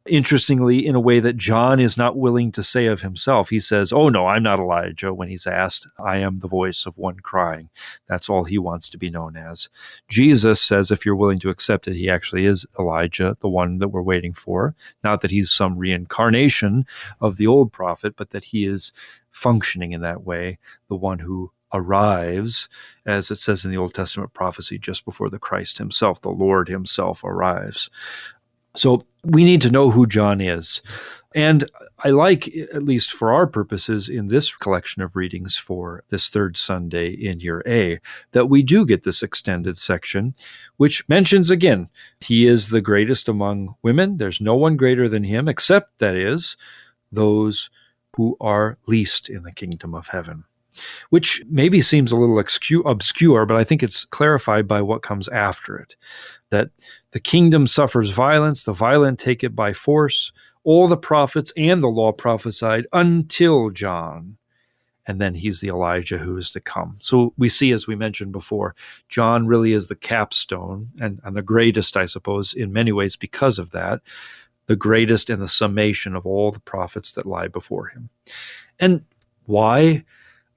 Speaker 2: interestingly, in a way that John is not willing to say of himself, he says, Oh, no, I'm not Elijah when he's asked, I am the voice of one crying. That's all he wants to be known as. Jesus says, if you're willing to accept it, he actually is Elijah, the one that we're waiting for. Not that he's some reincarnation of the old prophet, but that he is functioning in that way, the one who arrives, as it says in the Old Testament prophecy, just before the Christ himself, the Lord himself arrives. So we need to know who John is. And I like, at least for our purposes in this collection of readings for this third Sunday in year A, that we do get this extended section, which mentions again, he is the greatest among women. There's no one greater than him, except, that is, those who are least in the kingdom of heaven. Which maybe seems a little obscure, but I think it's clarified by what comes after it. That the kingdom suffers violence, the violent take it by force. All the prophets and the law prophesied until John. And then he's the Elijah who is to come. So we see, as we mentioned before, John really is the capstone and, and the greatest, I suppose, in many ways because of that the greatest and the summation of all the prophets that lie before him. And why?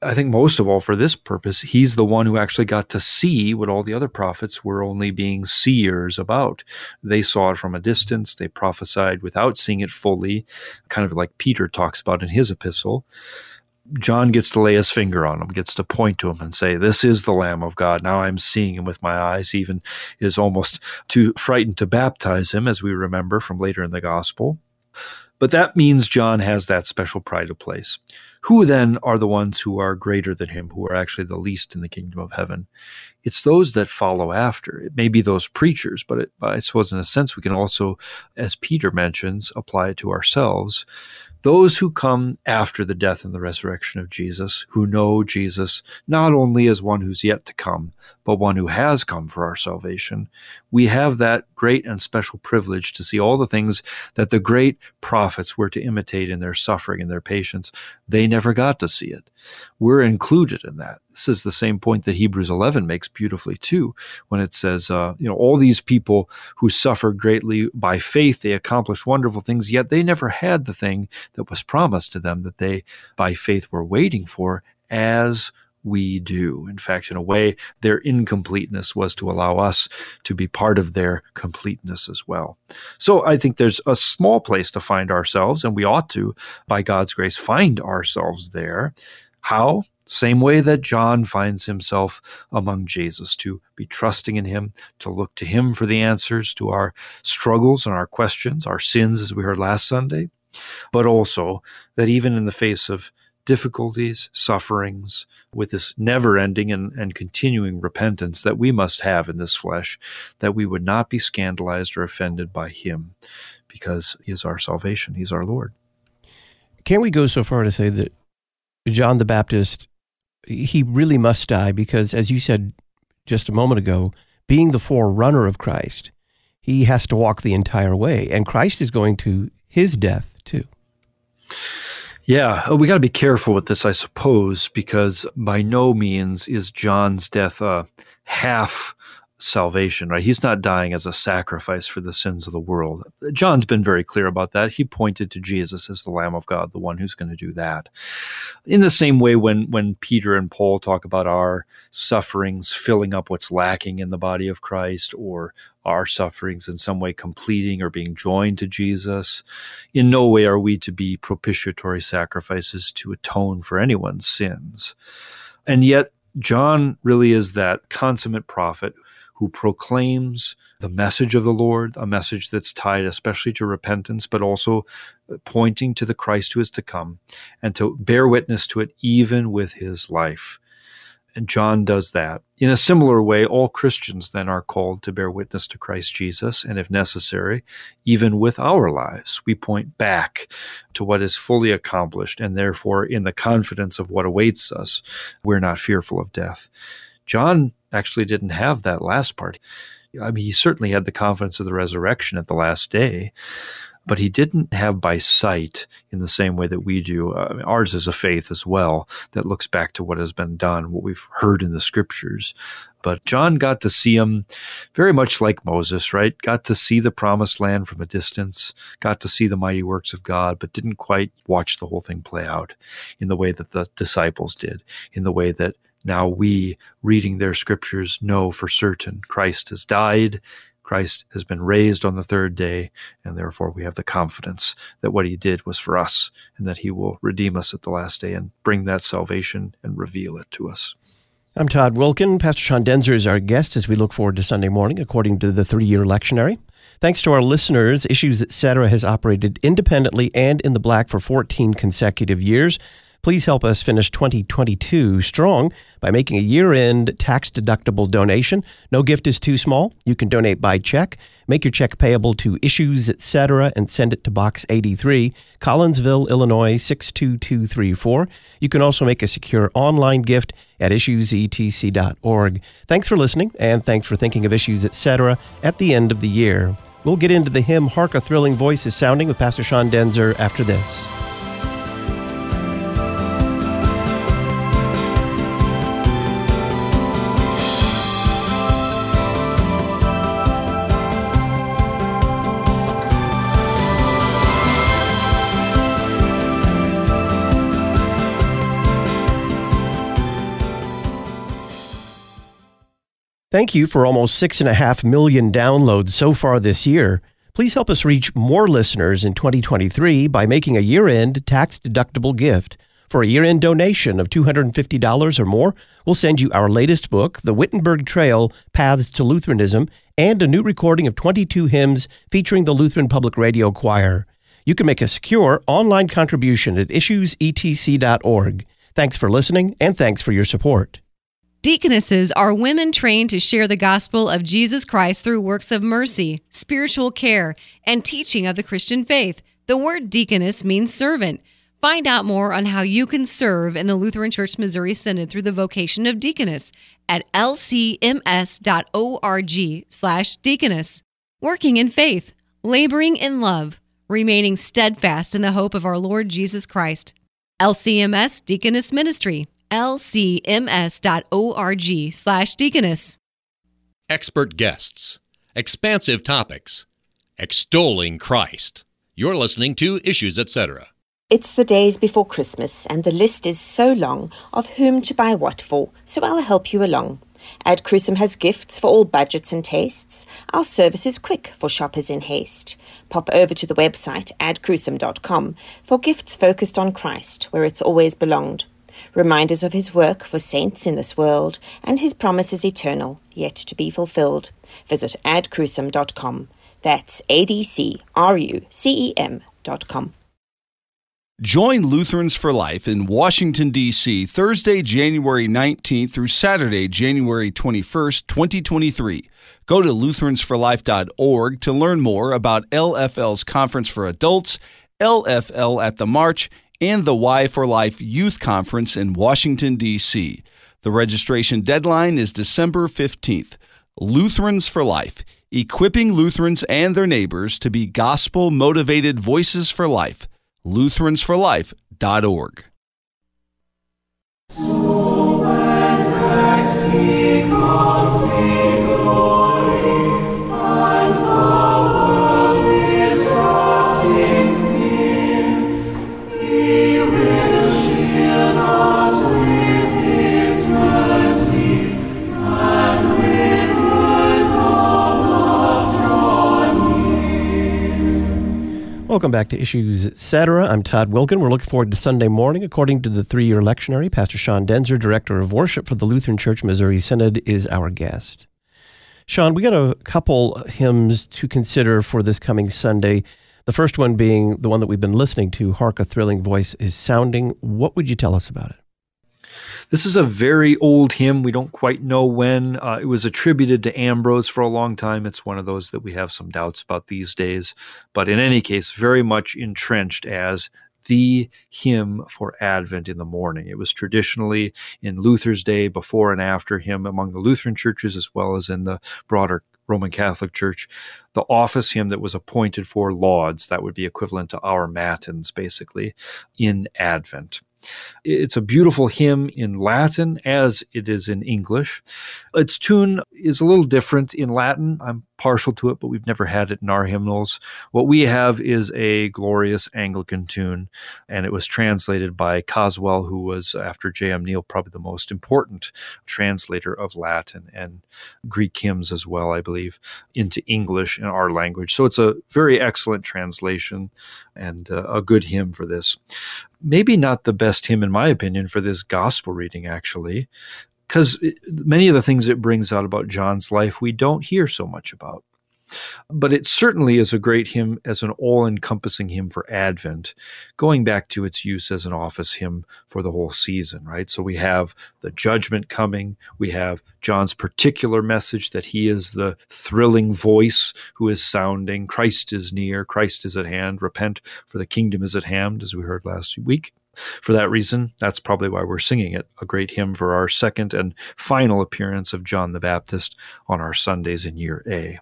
Speaker 2: I think most of all for this purpose, he's the one who actually got to see what all the other prophets were only being seers about. They saw it from a distance, they prophesied without seeing it fully, kind of like Peter talks about in his epistle. John gets to lay his finger on him, gets to point to him and say, This is the Lamb of God. Now I'm seeing him with my eyes, even is almost too frightened to baptize him, as we remember from later in the gospel. But that means John has that special pride of place. Who then are the ones who are greater than him, who are actually the least in the kingdom of heaven? It's those that follow after. It may be those preachers, but it, I suppose in a sense we can also, as Peter mentions, apply it to ourselves those who come after the death and the resurrection of Jesus, who know Jesus not only as one who's yet to come, but one who has come for our salvation, we have that great and special privilege to see all the things that the great prophets were to imitate in their suffering and their patience. They never got to see it. We're included in that. This is the same point that Hebrews 11 makes beautifully too, when it says, uh, you know, all these people who suffered greatly by faith, they accomplished wonderful things, yet they never had the thing that was promised to them that they by faith were waiting for as we do. In fact, in a way, their incompleteness was to allow us to be part of their completeness as well. So I think there's a small place to find ourselves, and we ought to, by God's grace, find ourselves there. How? Same way that John finds himself among Jesus, to be trusting in him, to look to him for the answers to our struggles and our questions, our sins, as we heard last Sunday, but also that even in the face of difficulties, sufferings, with this never ending and, and continuing repentance that we must have in this flesh, that we would not be scandalized or offended by him, because he is our salvation, he's our Lord.
Speaker 1: Can we go so far to say that John the Baptist, he really must die because, as you said just a moment ago, being the forerunner of Christ, he has to walk the entire way, and Christ is going to his death too.
Speaker 2: Yeah, uh, we got to be careful with this, I suppose, because by no means is John's death a half salvation, right? He's not dying as a sacrifice for the sins of the world. John's been very clear about that. He pointed to Jesus as the Lamb of God, the one who's going to do that. In the same way, when, when Peter and Paul talk about our sufferings filling up what's lacking in the body of Christ, or our sufferings in some way completing or being joined to Jesus, in no way are we to be propitiatory sacrifices to atone for anyone's sins. And yet, John really is that consummate prophet who proclaims the message of the Lord, a message that's tied especially to repentance, but also uh, pointing to the Christ who is to come, and to bear witness to it even with his life. And John does that. In a similar way, all Christians then are called to bear witness to Christ Jesus, and if necessary, even with our lives, we point back to what is fully accomplished, and therefore, in the confidence of what awaits us, we're not fearful of death. John actually didn't have that last part. I mean, he certainly had the confidence of the resurrection at the last day, but he didn't have by sight in the same way that we do. Uh, ours is a faith as well that looks back to what has been done, what we've heard in the scriptures. But John got to see him very much like Moses, right? Got to see the promised land from a distance, got to see the mighty works of God, but didn't quite watch the whole thing play out in the way that the disciples did, in the way that now we, reading their scriptures, know for certain Christ has died, Christ has been raised on the third day, and therefore we have the confidence that what he did was for us and that he will redeem us at the last day and bring that salvation and reveal it to us.
Speaker 1: I'm Todd Wilken. Pastor Sean Daenzer is our guest as we look forward to Sunday morning according to the three year lectionary. Thanks to our listeners, Issues Etc. has operated independently and in the black for 14 consecutive years. Please help us finish 2022 strong by making a year end tax deductible donation. No gift is too small. You can donate by check. Make your check payable to Issues Etc. and send it to Box 83, Collinsville, Illinois 62234. You can also make a secure online gift at issuesetc.org. Thanks for listening and thanks for thinking of Issues Etc. at the end of the year. We'll get into the hymn Hark a Thrilling Voice is Sounding with Pastor Sean Daenzer after this. Thank you for almost six and a half million downloads so far this year. Please help us reach more listeners in 2023 by making a year end tax deductible gift. For a year end donation of $250 or more, we'll send you our latest book, The Wittenberg Trail Paths to Lutheranism, and a new recording of 22 hymns featuring the Lutheran Public Radio Choir. You can make a secure online contribution at issuesetc.org. Thanks for listening, and thanks for your support.
Speaker 7: Deaconesses are women trained to share the gospel of Jesus Christ through works of mercy, spiritual care, and teaching of the Christian faith. The word deaconess means servant. Find out more on how you can serve in the Lutheran Church Missouri Synod through the vocation of deaconess at lcms.org slash deaconess. Working in faith, laboring in love, remaining steadfast in the hope of our Lord Jesus Christ. LCMS Deaconess Ministry lcms.org slash deaconess.
Speaker 5: Expert guests, expansive topics, extolling Christ. You're listening to Issues Etc.
Speaker 9: It's the days before Christmas, and the list is so long of whom to buy what for, so I'll help you along. Ad Crucem has gifts for all budgets and tastes. Our service is quick for shoppers in haste. Pop over to the website adcrucem.com for gifts focused on Christ, where it's always belonged reminders of his work for saints in this world, and his promises eternal, yet to be fulfilled. Visit adcrucem.com. That's A D C R U C E M.com.
Speaker 3: Join Lutherans for Life in Washington, D.C. Thursday, January 19th through Saturday, January 21st, 2023. Go to lutheransforlife.org to learn more about LFL's Conference for Adults, LFL at the March, and the Why for Life Youth Conference in Washington, D.C. The registration deadline is December 15th. Lutherans for Life, equipping Lutherans and their neighbors to be gospel motivated voices for life. Lutheransforlife.org.
Speaker 1: Welcome back to Issues Etc. I'm Todd Wilken. We're looking forward to Sunday morning. According to the three year lectionary, Pastor Sean Daenzer, Director of Worship for the Lutheran Church Missouri Synod, is our guest. Sean, we got a couple hymns to consider for this coming Sunday. The first one being the one that we've been listening to, Hark a Thrilling Voice is Sounding. What would you tell us about it?
Speaker 2: This is a very old hymn. We don't quite know when. Uh, it was attributed to Ambrose for a long time. It's one of those that we have some doubts about these days. But in any case, very much entrenched as the hymn for Advent in the morning. It was traditionally in Luther's day, before and after him, among the Lutheran churches as well as in the broader Roman Catholic Church, the office hymn that was appointed for lauds, that would be equivalent to our matins, basically, in Advent. It's a beautiful hymn in Latin as it is in English. Its tune is a little different in Latin. I'm partial to it, but we've never had it in our hymnals. What we have is a glorious Anglican tune, and it was translated by Caswall, who was, after J.M. Neale, probably the most important translator of Latin and Greek hymns as well, I believe, into English in our language. So it's a very excellent translation and uh, a good hymn for this. Maybe not the best hymn, in my opinion, for this gospel reading, actually because many of the things it brings out about John's life we don't hear so much about. But it certainly is a great hymn as an all encompassing hymn for Advent, going back to its use as an office hymn for the whole season, right? So we have the judgment coming. We have John's particular message that he is the thrilling voice who is sounding Christ is near, Christ is at hand, repent, for the kingdom is at hand, as we heard last week. For that reason, that's probably why we're singing it, a great hymn for our second and final appearance of John the Baptist on our Sundays in year A.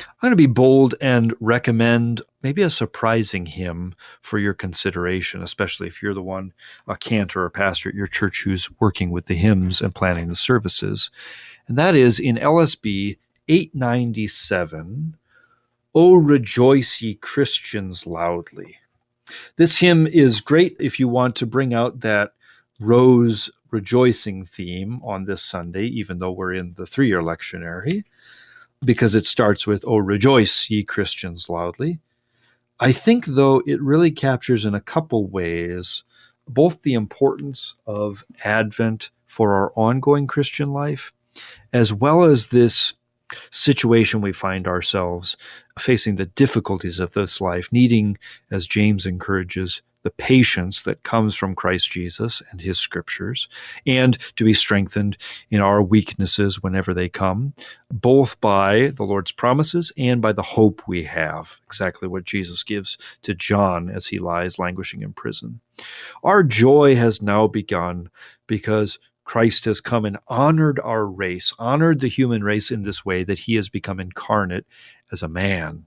Speaker 2: I'm going to be bold and recommend maybe a surprising hymn for your consideration, especially if you're the one, a cantor or pastor at your church who's working with the hymns and planning the services. And that is in LSB 897, O rejoice ye Christians loudly. This hymn is great if you want to bring out that rose rejoicing theme on this Sunday, even though we're in the three year lectionary, because it starts with, Oh, rejoice, ye Christians, loudly. I think, though, it really captures in a couple ways both the importance of Advent for our ongoing Christian life, as well as this situation we find ourselves facing the difficulties of this life, needing, as James encourages, the patience that comes from Christ Jesus and his scriptures, and to be strengthened in our weaknesses whenever they come, both by the Lord's promises and by the hope we have, exactly what Jesus gives to John as he lies languishing in prison. Our joy has now begun because Christ has come and honored our race, honored the human race in this way that he has become incarnate as a man.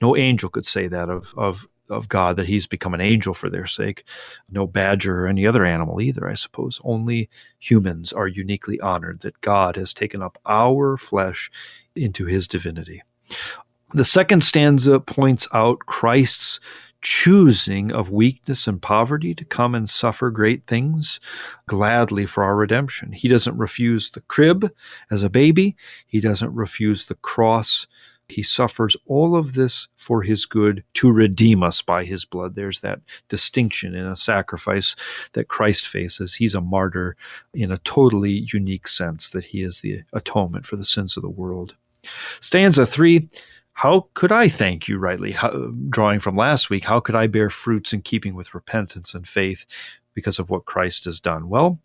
Speaker 2: No angel could say that of, of, of God, that he's become an angel for their sake. No badger or any other animal either, I suppose. Only humans are uniquely honored that God has taken up our flesh into his divinity. The second stanza points out Christ's choosing of weakness and poverty to come and suffer great things gladly for our redemption. He doesn't refuse the crib as a baby, he doesn't refuse the cross. He suffers all of this for his good to redeem us by his blood. There's that distinction in a sacrifice that Christ faces. He's a martyr in a totally unique sense that he is the atonement for the sins of the world. Stanza three how could I thank you rightly? How, drawing from last week, how could I bear fruits in keeping with repentance and faith because of what Christ has done? Well,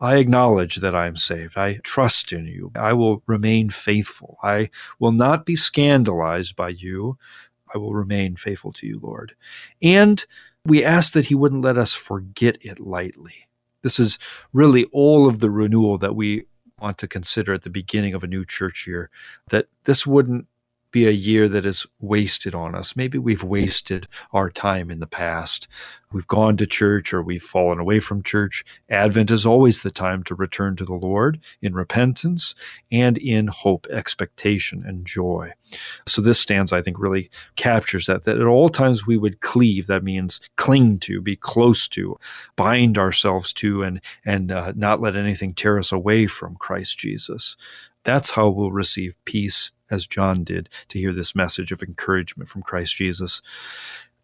Speaker 2: I acknowledge that I am saved. I trust in you. I will remain faithful. I will not be scandalized by you. I will remain faithful to you, Lord. And we ask that He wouldn't let us forget it lightly. This is really all of the renewal that we want to consider at the beginning of a new church year, that this wouldn't be a year that is wasted on us. Maybe we've wasted our time in the past. We've gone to church or we've fallen away from church. Advent is always the time to return to the Lord in repentance and in hope, expectation, and joy. So this stanza, I think, really captures that, that at all times we would cleave. That means cling to, be close to, bind ourselves to, and, and uh, not let anything tear us away from Christ Jesus. That's how we'll receive peace as John did, to hear this message of encouragement from Christ Jesus.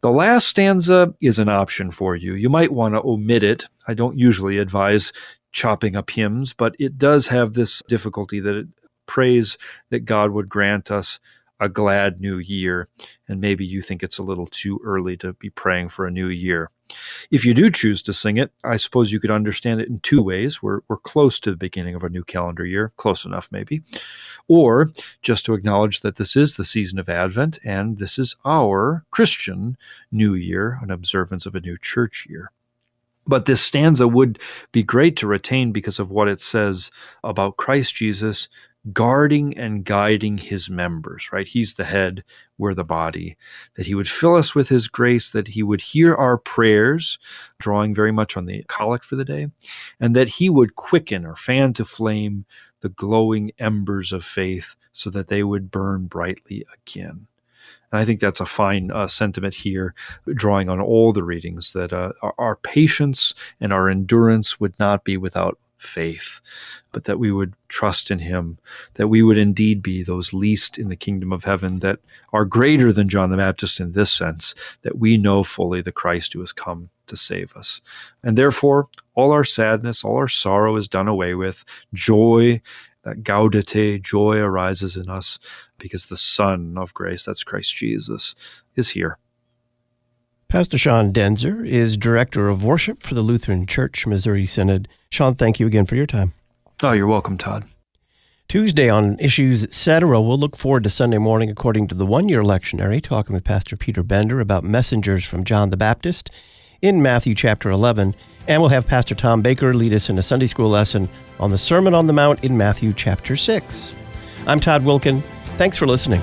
Speaker 2: The last stanza is an option for you. You might want to omit it. I don't usually advise chopping up hymns, but it does have this difficulty that it prays that God would grant us a glad new year. And maybe you think it's a little too early to be praying for a new year. If you do choose to sing it, I suppose you could understand it in two ways. We're, we're close to the beginning of a new calendar year, close enough maybe. Or just to acknowledge that this is the season of Advent and this is our Christian New Year, an observance of a new church year. But this stanza would be great to retain because of what it says about Christ Jesus guarding and guiding his members, right? He's the head, we're the body. That he would fill us with his grace, that he would hear our prayers, drawing very much on the collect for the day, and that he would quicken or fan to flame the glowing embers of faith so that they would burn brightly again. And I think that's a fine uh, sentiment here, drawing on all the readings that uh, our patience and our endurance would not be without faith, but that we would trust in him, that we would indeed be those least in the kingdom of heaven that are greater than John the Baptist in this sense, that we know fully the Christ who has come to save us. And therefore, all our sadness, all our sorrow is done away with. Joy, that gaudete, joy arises in us because the Son of grace, that's Christ Jesus, is here.
Speaker 1: Pastor Sean Daenzer is Director of Worship for the Lutheran Church Missouri Synod. Sean, thank you again for your time.
Speaker 2: Oh, you're welcome, Todd.
Speaker 1: Tuesday on Issues Etc., we'll look forward to Sunday morning according to the one year lectionary, talking with Pastor Peter Bender about messengers from John the Baptist in Matthew chapter 11. And we'll have Pastor Tom Baker lead us in a Sunday school lesson on the Sermon on the Mount in Matthew chapter 6. I'm Todd Wilken. Thanks for listening.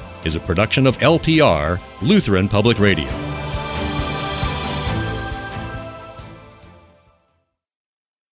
Speaker 5: is a production of LPR, Lutheran Public Radio.